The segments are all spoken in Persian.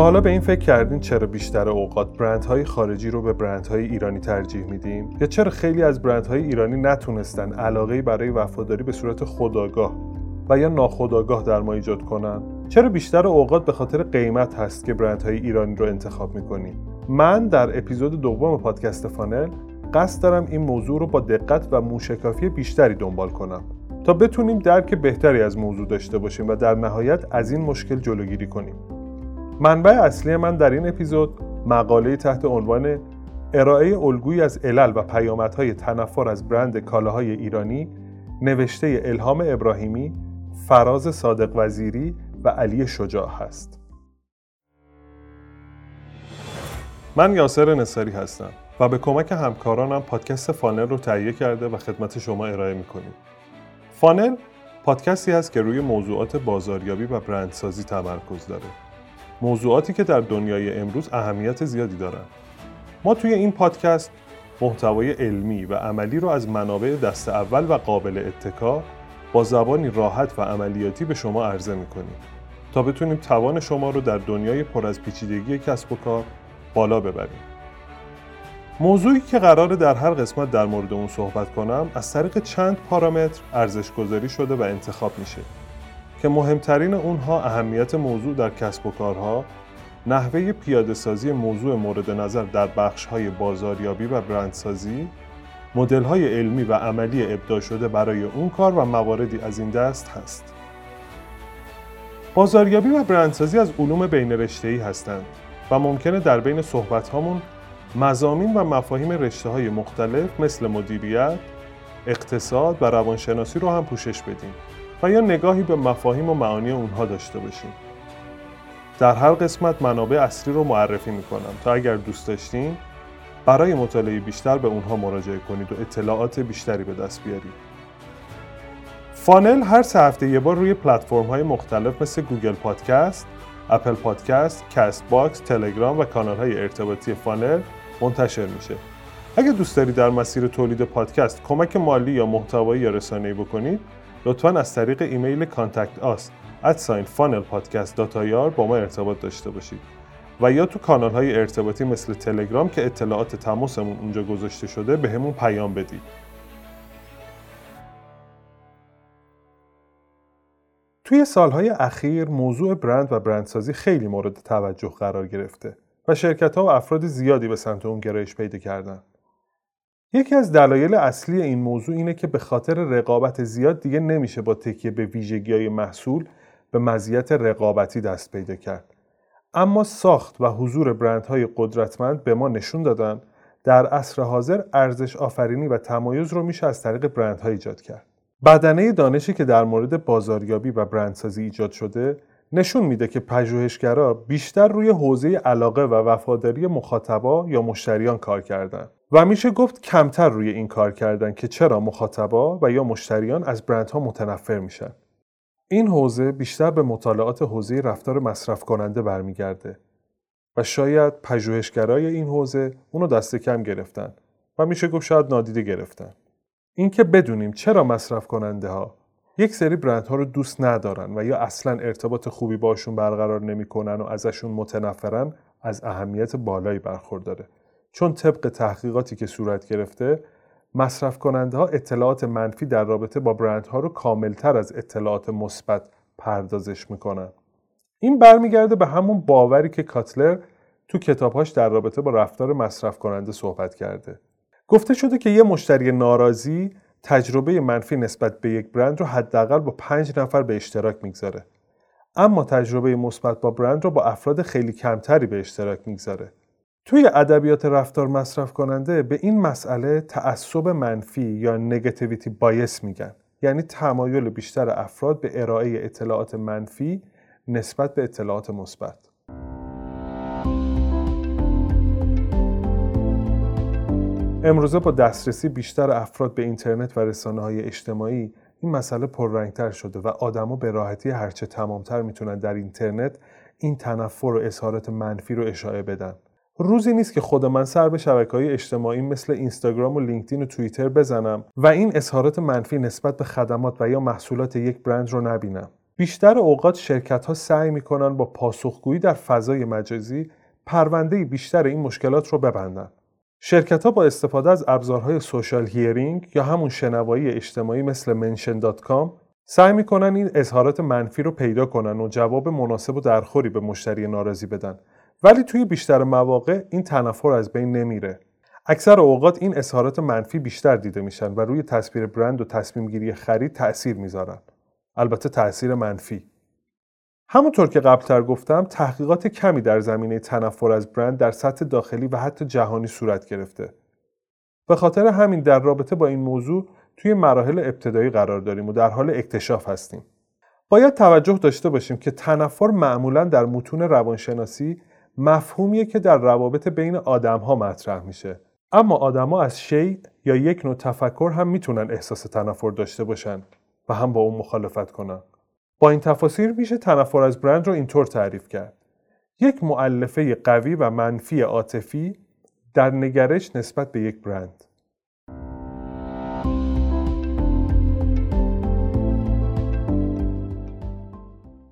حالا به این فکر کردین چرا بیشتر اوقات برندهای خارجی رو به برندهای ایرانی ترجیح میدیم؟ یا چرا خیلی از برندهای ایرانی نتونستن علاقه برای وفاداری به صورت خداگاه و یا ناخداگاه در ما ایجاد کنن؟ چرا بیشتر اوقات به خاطر قیمت هست که برندهای ایرانی رو انتخاب می‌کنیم؟ من در اپیزود دوم پادکست فانل قصد دارم این موضوع رو با دقت و موشکافی بیشتری دنبال کنم تا بتونیم درک بهتری از موضوع داشته باشیم و در نهایت از این مشکل جلوگیری کنیم. منبع اصلی من در این اپیزود مقاله تحت عنوان ارائه الگویی از علل و پیامدهای تنفر از برند کالاهای ایرانی نوشته الهام ابراهیمی، فراز صادق وزیری و علی شجاع هست. من یاسر نصاری هستم و به کمک همکارانم پادکست فانل رو تهیه کرده و خدمت شما ارائه می‌کنیم. فانل پادکستی است که روی موضوعات بازاریابی و برندسازی تمرکز داره. موضوعاتی که در دنیای امروز اهمیت زیادی دارند. ما توی این پادکست محتوای علمی و عملی رو از منابع دست اول و قابل اتکا با زبانی راحت و عملیاتی به شما عرضه می‌کنیم تا بتونیم توان شما رو در دنیای پر از پیچیدگی کسب و کار بالا ببریم. موضوعی که قراره در هر قسمت در مورد اون صحبت کنم از طریق چند پارامتر ارزش گذاری شده و انتخاب میشه که مهمترین اونها اهمیت موضوع در کسب و کارها، نحوه پیاده سازی موضوع مورد نظر در بخش های بازاریابی و برندسازی، مدل های علمی و عملی ابداع شده برای اون کار و مواردی از این دست هست. بازاریابی و برندسازی از علوم بین رشته‌ای هستند و ممکنه در بین صحبت هامون مزامین و مفاهیم رشته های مختلف مثل مدیریت، اقتصاد و روانشناسی رو هم پوشش بدیم و یا نگاهی به مفاهیم و معانی اونها داشته باشیم. در هر قسمت منابع اصلی رو معرفی می‌کنم تا اگر دوست داشتین برای مطالعه بیشتر به اونها مراجعه کنید و اطلاعات بیشتری به دست بیارید. فانل هر سه هفته یه بار روی پلتفرم های مختلف مثل گوگل پادکست، اپل پادکست، کست باکس، تلگرام و کانال های ارتباطی فانل منتشر میشه. اگه دوست دارید در مسیر تولید پادکست کمک مالی یا محتوایی یا رسانه‌ای بکنید، لطفا از طریق ایمیل contact us at sign فانل با ما ارتباط داشته باشید و یا تو کانال های ارتباطی مثل تلگرام که اطلاعات تماسمون اونجا گذاشته شده بهمون پیام بدید. توی سالهای اخیر موضوع برند و برندسازی خیلی مورد توجه قرار گرفته و شرکت ها و افراد زیادی به سمت اون گرایش پیدا کردن. یکی از دلایل اصلی این موضوع اینه که به خاطر رقابت زیاد دیگه نمیشه با تکیه به ویژگی های محصول به مزیت رقابتی دست پیدا کرد. اما ساخت و حضور برندهای قدرتمند به ما نشون دادن در عصر حاضر ارزش آفرینی و تمایز رو میشه از طریق برندها ایجاد کرد. بدنه دانشی که در مورد بازاریابی و برندسازی ایجاد شده نشون میده که پژوهشگرا بیشتر روی حوزه علاقه و وفاداری مخاطبا یا مشتریان کار کردن و میشه گفت کمتر روی این کار کردن که چرا مخاطبا و یا مشتریان از برندها متنفر میشن. این حوزه بیشتر به مطالعات حوزه رفتار مصرف کننده برمیگرده و شاید پژوهشگرای این حوزه اونو دست کم گرفتن و میشه گفت شاید نادیده گرفتن. اینکه بدونیم چرا مصرف کننده ها یک سری برندها رو دوست ندارن و یا اصلا ارتباط خوبی باشون برقرار نمی‌کنن و ازشون متنفرن از اهمیت بالایی برخورداره. چون طبق تحقیقاتی که صورت گرفته مصرف کننده ها اطلاعات منفی در رابطه با برندها رو کاملتر از اطلاعات مثبت پردازش می‌کنن. این برمیگرده به همون باوری که کاتلر تو کتابهاش در رابطه با رفتار مصرف کننده صحبت کرده. گفته شده که یه مشتری ناراضی تجربه منفی نسبت به یک برند رو حداقل با پنج نفر به اشتراک می‌گذاره. اما تجربه مثبت با برند رو با افراد خیلی کمتری به اشتراک می‌گذاره. توی ادبیات رفتار مصرف کننده به این مسئله تعصب منفی یا نگاتیویتی بایس میگن. یعنی تمایل بیشتر افراد به ارائه اطلاعات منفی نسبت به اطلاعات مثبت. امروزه با دسترسی بیشتر افراد به اینترنت و رسانه های اجتماعی این مسئله پررنگتر شده و آدما به راحتی هرچه تمامتر می‌تونن در اینترنت این تنفر و اظهارات منفی رو اشاعه بدن روزی نیست که خود من سر به شبکه های اجتماعی مثل اینستاگرام و لینکدین و توییتر بزنم و این اظهارات منفی نسبت به خدمات و یا محصولات یک برند رو نبینم بیشتر اوقات شرکت ها سعی می‌کنن با پاسخگویی در فضای مجازی پرونده بیشتر این مشکلات رو ببندن. شرکت ها با استفاده از ابزارهای سوشال هیرینگ یا همون شنوایی اجتماعی مثل mention.com سعی می‌کنن این اظهارات منفی رو پیدا کنن و جواب مناسب و درخوری به مشتری ناراضی بدن. ولی توی بیشتر مواقع این تنفر از بین نمیره. اکثر اوقات این اظهارات منفی بیشتر دیده میشن و روی تصویر برند و تصمیم گیری خرید تأثیر می‌ذارن. البته تأثیر منفی. همونطور که قبلتر گفتم تحقیقات کمی در زمینه تنفر از برند در سطح داخلی و حتی جهانی صورت گرفته به خاطر همین در رابطه با این موضوع توی مراحل ابتدایی قرار داریم و در حال اکتشاف هستیم. باید توجه داشته باشیم که تنفر معمولا در متون روانشناسی مفهومیه که در روابط بین آدم ها مطرح میشه. اما آدما از شی یا یک نوع تفکر هم می‌تونن احساس تنفر داشته باشن و هم با اون مخالفت کنن. با این تفاصیل میشه تنفر از برند رو اینطور تعریف کرد. یک معلفه قوی و منفی عاطفی در نگرش نسبت به یک برند.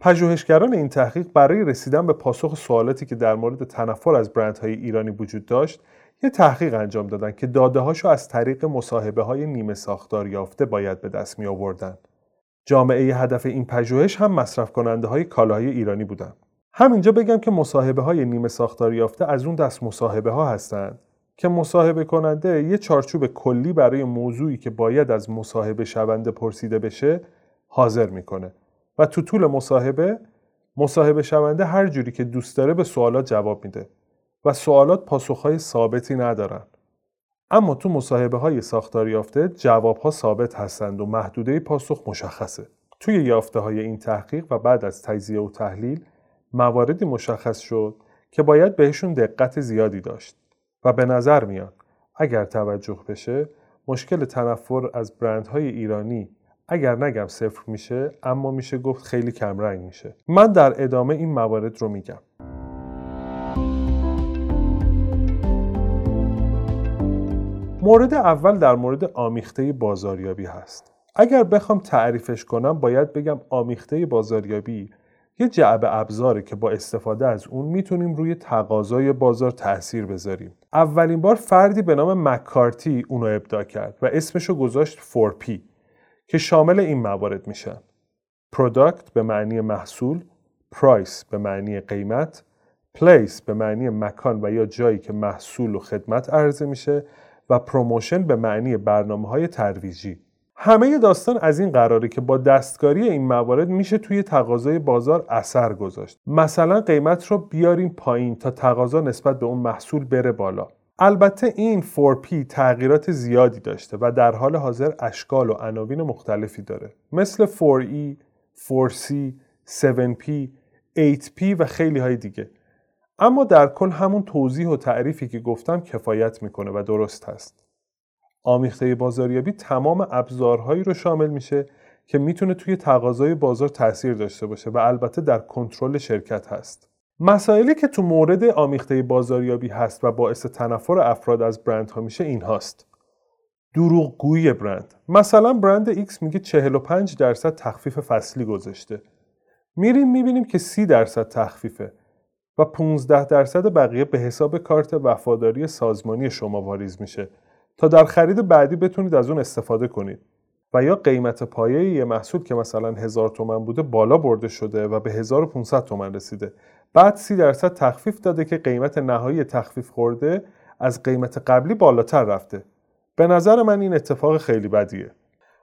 پژوهشگران این تحقیق برای رسیدن به پاسخ سوالاتی که در مورد تنفر از برندهای ایرانی وجود داشت یه تحقیق انجام دادن که داده هاشو از طریق مصاحبه های نیمه ساختار یافته باید به دست می آوردن. جامعه هدف این پژوهش هم مصرف کننده های کالاهای ایرانی بودن. همینجا بگم که مصاحبه های نیمه ساختار یافته از اون دست مصاحبه ها هستند که مصاحبه کننده یه چارچوب کلی برای موضوعی که باید از مصاحبه شونده پرسیده بشه حاضر می‌کنه و تو طول مصاحبه مصاحبه شونده هر جوری که دوست داره به سوالات جواب میده و سوالات پاسخهای ثابتی ندارن اما تو مصاحبه های ساختار یافته جواب ها ثابت هستند و محدوده پاسخ مشخصه. توی یافته های این تحقیق و بعد از تجزیه و تحلیل مواردی مشخص شد که باید بهشون دقت زیادی داشت و به نظر میاد اگر توجه بشه مشکل تنفر از برندهای ایرانی اگر نگم صفر میشه اما میشه گفت خیلی کمرنگ میشه. من در ادامه این موارد رو میگم. مورد اول در مورد آمیخته بازاریابی هست. اگر بخوام تعریفش کنم باید بگم آمیخته بازاریابی یه جعبه ابزاره که با استفاده از اون می‌تونیم روی تقاضای بازار تاثیر بذاریم. اولین بار فردی به نام مکارتی اونو ابداع کرد و اسمشو گذاشت 4P که شامل این موارد میشن product به معنی محصول price به معنی قیمت place به معنی مکان و یا جایی که محصول و خدمت عرضه میشه و promotion به معنی برنامه های ترویجی. همه داستان از این قراره که با دستکاری این موارد میشه توی تقاضای بازار اثر گذاشت. مثلا قیمت رو بیاریم پایین تا تقاضا نسبت به اون محصول بره بالا. البته این 4P تغییرات زیادی داشته و در حال حاضر اشکال و عناوین مختلفی داره. مثل 4E، 4C، 7P، 8P و خیلی های دیگه. اما در کل همون توضیح و تعریفی که گفتم کفایت می‌کنه و درست هست. آمیخته بازاریابی تمام ابزارهایی رو شامل میشه که می‌تونه توی تقاضای بازار تاثیر داشته باشه و البته در کنترل شرکت هست. مسائلی که تو مورد آمیخته بازاریابی هست و باعث تنفر افراد از برند ها میشه این هاست دروغگویی برند. مثلا برند X میگه 45 درصد تخفیف فصلی گذاشته. میریم می‌بینیم که 30 درصد تخفیفه. و 15 درصد بقیه به حساب کارت وفاداری سازمانی شما واریز میشه. تا در خرید بعدی بتونید از اون استفاده کنید. و یا قیمت پایه یه محصول که مثلا هزار تومن بوده بالا برده شده و به 1500 تومن رسیده. بعد 30 درصد تخفیف داده که قیمت نهایی تخفیف خورده از قیمت قبلی بالاتر رفته. به نظر من این اتفاق خیلی بدیه.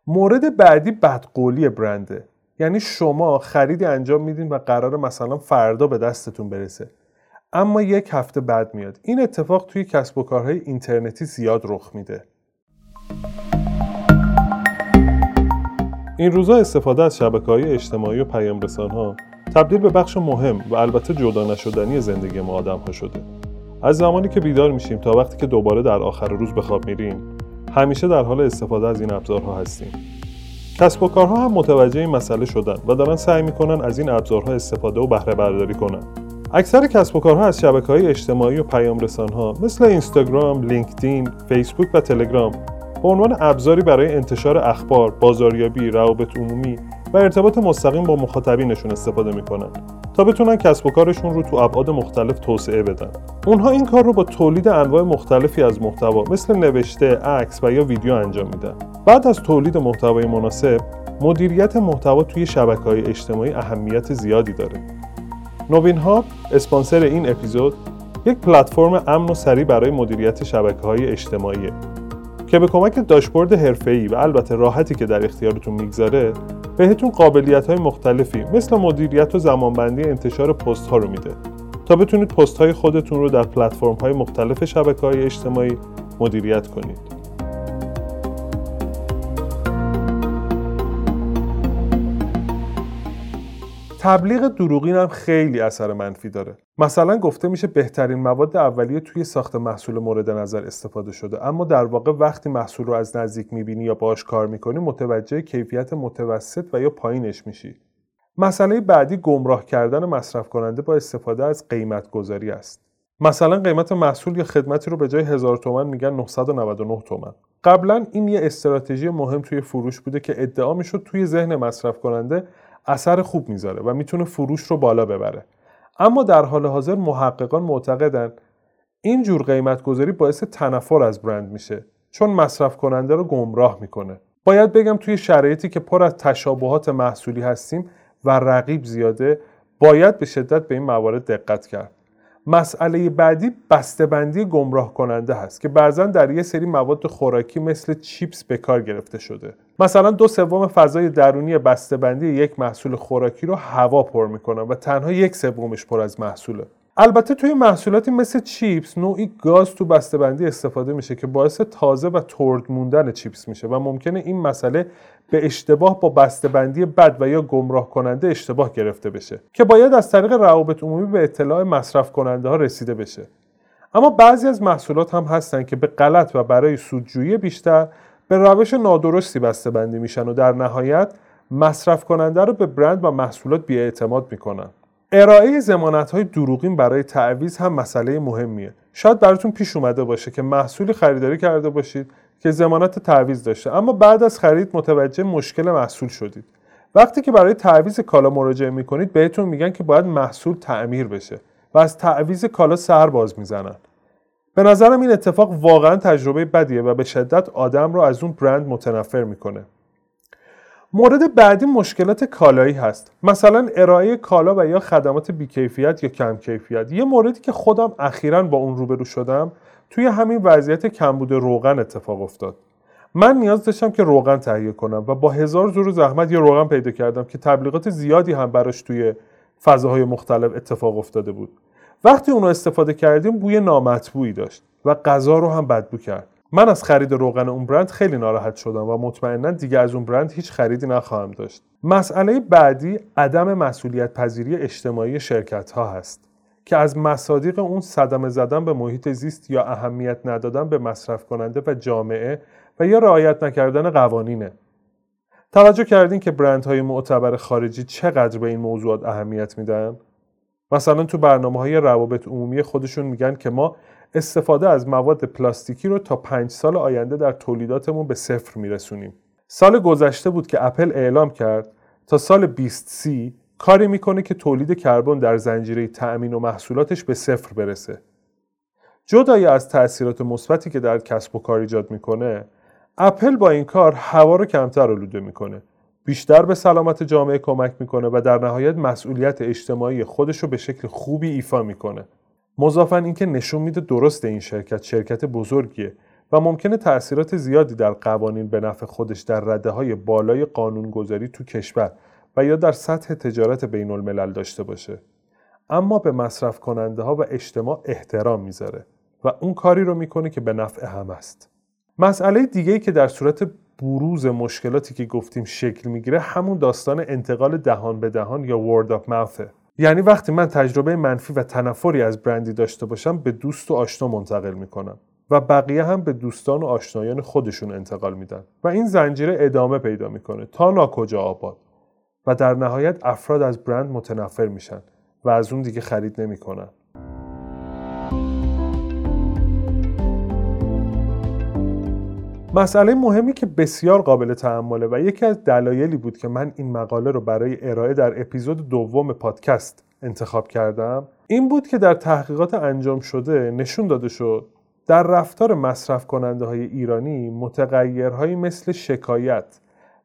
مورد بعدی بدقولی برنده. یعنی شما خریدی انجام میدین و قرار مثلا فردا به دستتون برسه. اما یک هفته بعد میاد. این اتفاق توی کسب و کارهای اینترنتی زیاد رخ میده. این روزا استفاده از شبکه های اجتماعی و پیام ها تبدیل به بخش مهم و البته جدا نشدنی زندگی ما آدم ها شده. از زمانی که بیدار میشیم تا وقتی که دوباره در آخر روز به خواب میریم همیشه در حال استفاده از این ابزارها هستیم. کسب و کارها هم متوجه این مسئله شدن و دارن سعی می‌کنن از این ابزارها استفاده و بهره برداری کنن. اکثر کسب و کارها از شبکه های اجتماعی و پیام ها مثل اینستاگرام، لینکدین، فیسبوک و تلگرام به عنوان ابزاری برای انتشار اخبار، بازاریابی، روابط عمومی و ارتباط مستقیم با مخاطبینشون استفاده می‌کنن تا بتونن کسب و کارشون رو تو ابعاد مختلف توسعه بدن. اونها این کار رو با تولید انواع مختلفی از محتوا مثل نوشته، عکس و یا ویدیو انجام میدن. بعد از تولید محتوای مناسب، مدیریت محتوا توی شبکه های اجتماعی اهمیت زیادی داره. نوین ها اسپانسر این اپیزود یک پلتفرم امن و سریع برای مدیریت شبکه های اجتماعی که به کمک داشبورد حرفه‌ای و البته راحتی که در اختیارتون می‌گذاره بهتون قابلیت های مختلفی مثل مدیریت و زمانبندی انتشار پست ها رو میده. تا بتونید پست های خودتون رو در پلتفرم های مختلف شبکه های اجتماعی مدیریت کنید. تبلیغ دروغین هم خیلی اثر منفی داره. مثلا گفته میشه بهترین مواد اولیه توی ساخت محصول مورد نظر استفاده شده. اما در واقع وقتی محصول رو از نزدیک می‌بینی یا باش کار می‌کنی متوجه کیفیت متوسط و یا پایینش میشی. مسئله بعدی گمراه کردن مصرف کننده با استفاده از قیمت گذاری است. مثلا قیمت محصول یا خدمتی رو به جای 1000 تومن میگن 999 تومن. قبلا این یه استراتژی مهم توی فروش بوده که ادعا می‌شد توی ذهن مصرف کننده اثر خوب می‌ذاره و می‌تونه فروش رو بالا ببره. اما در حال حاضر محققان معتقدن این جور قیمت گذاری باعث تنفر از برند میشه چون مصرف کننده رو گمراه می‌کنه. باید بگم توی شرایطی که پر از تشابهات محصولی هستیم و رقیب زیاده باید به شدت به این موارد دقت کرد. مسئله بعدی بسته‌بندی گمراه کننده هست که بعضا در یه سری مواد خوراکی مثل چیپس به کار گرفته شده. مثلا دو سوم فضای درونی بسته‌بندی یک محصول خوراکی رو هوا پر می‌کنن و تنها یک سومش پر از محصوله. البته توی محصولاتی مثل چیپس نوعی گاز تو بسته‌بندی استفاده میشه که باعث تازه و ترد موندن چیپس میشه و ممکنه این مسئله به اشتباه با بسته‌بندی بد و یا گمراه کننده اشتباه گرفته بشه که باید از طریق روابط عمومی به اطلاع مصرف کننده ها رسیده بشه. اما بعضی از محصولات هم هستن که به غلط و برای سودجویی بیشتر به روش نادرستی بسته‌بندی میشن و در نهایت مصرف کننده رو به برند و محصولات بیاعتماد می‌کنن. ارائه زمانت های دروغین برای تعویض هم مسئله مهمیه. شاید براتون پیش اومده باشه که محصولی خریداری کرده باشید که زمانت تعویض داشته. اما بعد از خرید متوجه مشکل محصول شدید. وقتی که برای تعویض کالا مراجعه می‌کنید بهتون میگن که باید محصول تعمیر بشه و از تعویض کالا سر باز می‌زنن. به نظرم این اتفاق واقعا تجربه بدیه و به شدت آدم رو از اون برند متنفر می‌کنه. مورد بعدی مشکلات کالایی هست. مثلا ارائه کالا و یا خدمات بیکیفیت یا کم کیفیت. یه موردی که خودم اخیرا با اون روبرو شدم توی همین وضعیت کمبود روغن اتفاق افتاد. من نیاز داشتم که روغن تهیه کنم و با هزار زور زحمت یه روغن پیدا کردم که تبلیغات زیادی هم براش توی فضاهای مختلف اتفاق افتاده بود. وقتی اونو استفاده کردیم بوی نامطبوعی داشت و غذا رو هم بدبو کرد. من از خرید روغن اون برند خیلی ناراحت شدم و مطمئنا دیگه از اون برند هیچ خریدی نخواهم داشت. مسئله بعدی عدم مسئولیت پذیری اجتماعی شرکت ها هست که از مصادیق اون صدمه زدن به محیط زیست یا اهمیت ندادن به مصرف کننده و جامعه و یا رعایت نکردن قوانینه. توجه کردین که برندهای معتبر خارجی چقدر به این موضوعات اهمیت میدن؟ مثلا تو برنامه های روابط عمومی خودشون میگن که ما استفاده از مواد پلاستیکی رو تا پنج سال آینده در تولیداتمون به صفر میرسونیم. سال گذشته بود که اپل اعلام کرد تا سال 2030 کاری می‌کنه که تولید کربن در زنجیره تأمین و محصولاتش به صفر برسه. جدای از تاثیرات مثبتی که در کسب و کار ایجاد می‌کنه، اپل با این کار هوا رو کمتر آلوده می‌کنه. بیشتر به سلامت جامعه کمک می‌کنه و در نهایت مسئولیت اجتماعی خودش رو به شکل خوبی ایفا می‌کنه. مضافا اینکه نشون میده درست این شرکت شرکت بزرگیه و ممکنه تاثیرات زیادی در قوانین به نفع خودش در رده های بالای قانونگذاری تو کشور و یا در سطح تجارت بین الملل داشته باشه. اما به مصرف کننده ها و اجتماع احترام می‌ذاره و اون کاری رو می‌کنه که به نفع هم است. مسئله دیگه که در صورت بروز مشکلاتی که گفتیم شکل می‌گیره همون داستان انتقال دهان به دهان یا word of mouth یعنی وقتی من تجربه منفی و تنفری از برندی داشته باشم به دوست و آشنا منتقل می‌کنم و بقیه هم به دوستان و آشنایان خودشون انتقال میدن و این زنجیره ادامه پیدا می‌کنه تا ناکجا آباد و در نهایت افراد از برند متنفر میشن و از اون دیگه خرید نمی‌کنن. مسئله مهمی که بسیار قابل تحمله و یکی از دلایلی بود که من این مقاله رو برای ارائه در اپیزود دوم پادکست انتخاب کردم این بود که در تحقیقات انجام شده نشون داده شد در رفتار مصرف کننده های ایرانی متغیرهایی مثل شکایت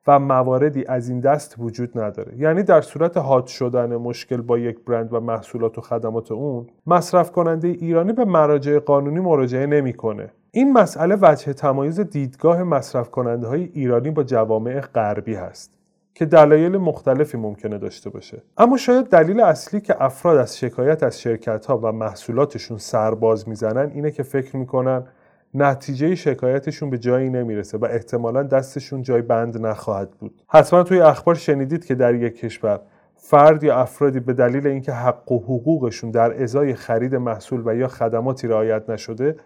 و مواردی از این دست وجود نداره. یعنی در صورت حاد شدن مشکل با یک برند و محصولات و خدمات اون مصرف کننده ایرانی به مراجع قانونی مراجعه نمی‌کنه. این مسئله وجه تمایز دیدگاه مصرف کننده های ایرانی با جوامع غربی هست که دلایل مختلفی ممکنه داشته باشه. اما شاید دلیل اصلی که افراد از شکایت از شرکت ها و محصولاتشون سرباز می‌زنن اینه که فکر می‌کنن نتیجه شکایتشون به جایی نمی‌رسه و احتمالا دستشون جای بند نخواهد بود. حتما توی اخبار شنیدید که در یک کشور فرد یا افرادی به دلیل اینکه حق و حقوقشون در ازای خرید محصول و یا خدماتی رعایت نشده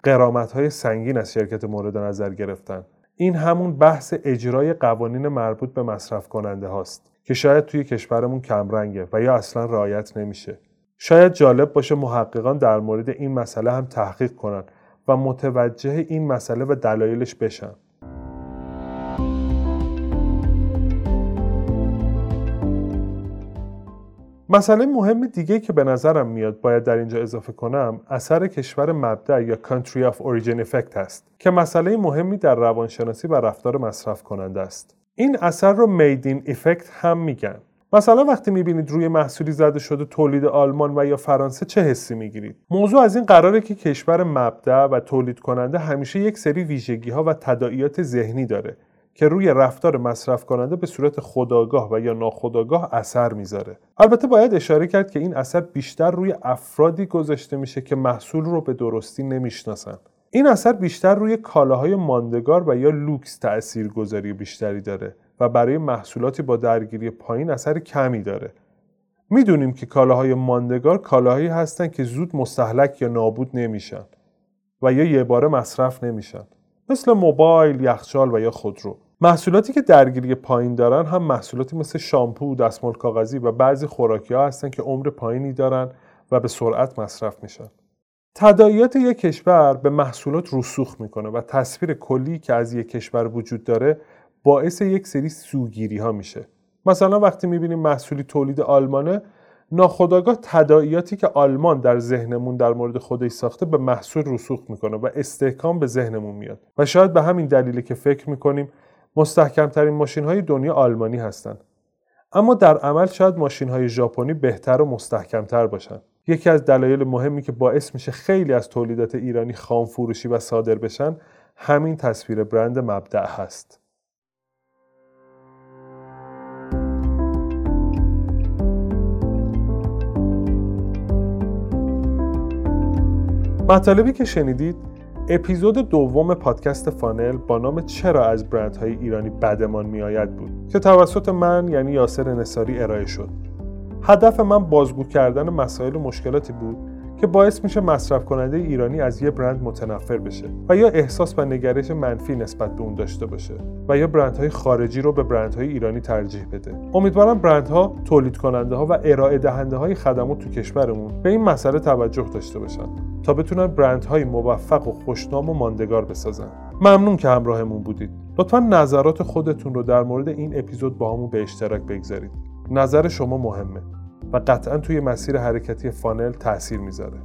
های سنگین از شرکت مورد نظر گرفتن. این همون بحث اجرای قوانین مربوط به مصرف کننده هاست که شاید توی کشورمون کمرنگه و یا اصلا رعایت نمیشه. شاید جالب باشه محققان در مورد این مسئله هم تحقیق کنن و متوجه این مسئله و دلایلش بشن. مسئله مهم دیگه که به نظرم میاد باید در اینجا اضافه کنم اثر کشور مبدع یا Country of Origin Effect است که مسئله مهمی در روانشناسی و رفتار مصرف کننده است. این اثر رو میدین افکت هم میگن. مثلا وقتی می‌بینید روی محصولی زده شده تولید آلمان و یا فرانسه چه حسی می‌گیرید؟ موضوع از این قراره که کشور مبدع و تولید کننده همیشه یک سری ویژگی ها و تداعیات ذهنی داره. که روی رفتار مصرف کننده به صورت خداگاه و یا ناخداگاه اثر می‌ذاره. البته باید اشاره کرد که این اثر بیشتر روی افرادی گذاشته میشه که محصول رو به درستی نمی‌شناسن. این اثر بیشتر روی کالاهای ماندگار و یا لوکس تأثیر گذاری بیشتری داره و برای محصولاتی با درگیری پایین اثر کمی داره. می‌دونیم که کالاهای ماندگار کالاهایی هستند که زود مستحلک یا نابود نمیشن و یا یه باره مصرف نمیشن. مثل موبایل، یخچال و یا خودرو. محصولاتی که درگیری پایین دارن هم محصولاتی مثل شامپو، دستمال کاغذی و بعضی خوراکی ها هستن که عمر پایینی دارن و به سرعت مصرف میشن. تداعیات یک کشور به محصولات رسوخ می‌کنه و تصویر کلی که از یک کشور وجود داره باعث یک سری سوگیری ها میشه. مثلا وقتی می‌بینیم محصولی تولید آلمانه ناخداگاه تداعیاتی که آلمان در ذهنمون در مورد خودش ساخته به محصول رسوخ می‌کنه و استحکام به ذهنمون میاد. و شاید به همین دلیلی که فکر می‌کنیم مستحکمترین ماشین های دنیا آلمانی هستند اما در عمل شاید ماشین های ژاپنی بهتر و مستحکمتر باشن. یکی از دلایل مهمی که باعث میشه خیلی از تولیدات ایرانی خام فروشی و صادر بشن همین تصویر برند مبدع هست. مطالبی که شنیدید اپیزود دوم پادکست فانل با نام چرا از برندهای ایرانی بدمان میآید بود که توسط من یعنی یاسر نصاری ارائه شد. هدف من بازگو کردن مسائل و مشکلاتی بود که باعث میشه مصرف کننده ایرانی از یه برند متنفر بشه و یا احساس و نگرش منفی نسبت به اون داشته باشه و یا برندهای خارجی رو به برندهای ایرانی ترجیح بده. امیدوارم برندها تولید کننده ها و ارائه دهنده های خدمات تو کشورمون به این مسئله توجه داشته باشن تا بتونن برندهای موفق و خوشنام و ماندگار بسازن. ممنون که همراهمون بودید. لطفا نظرات خودتون رو در مورد این اپیزود با همون به اشتراک بگذارید. نظر شما مهمه. و قطعا توی مسیر حرکتی فانل تاثیر می‌ذاره.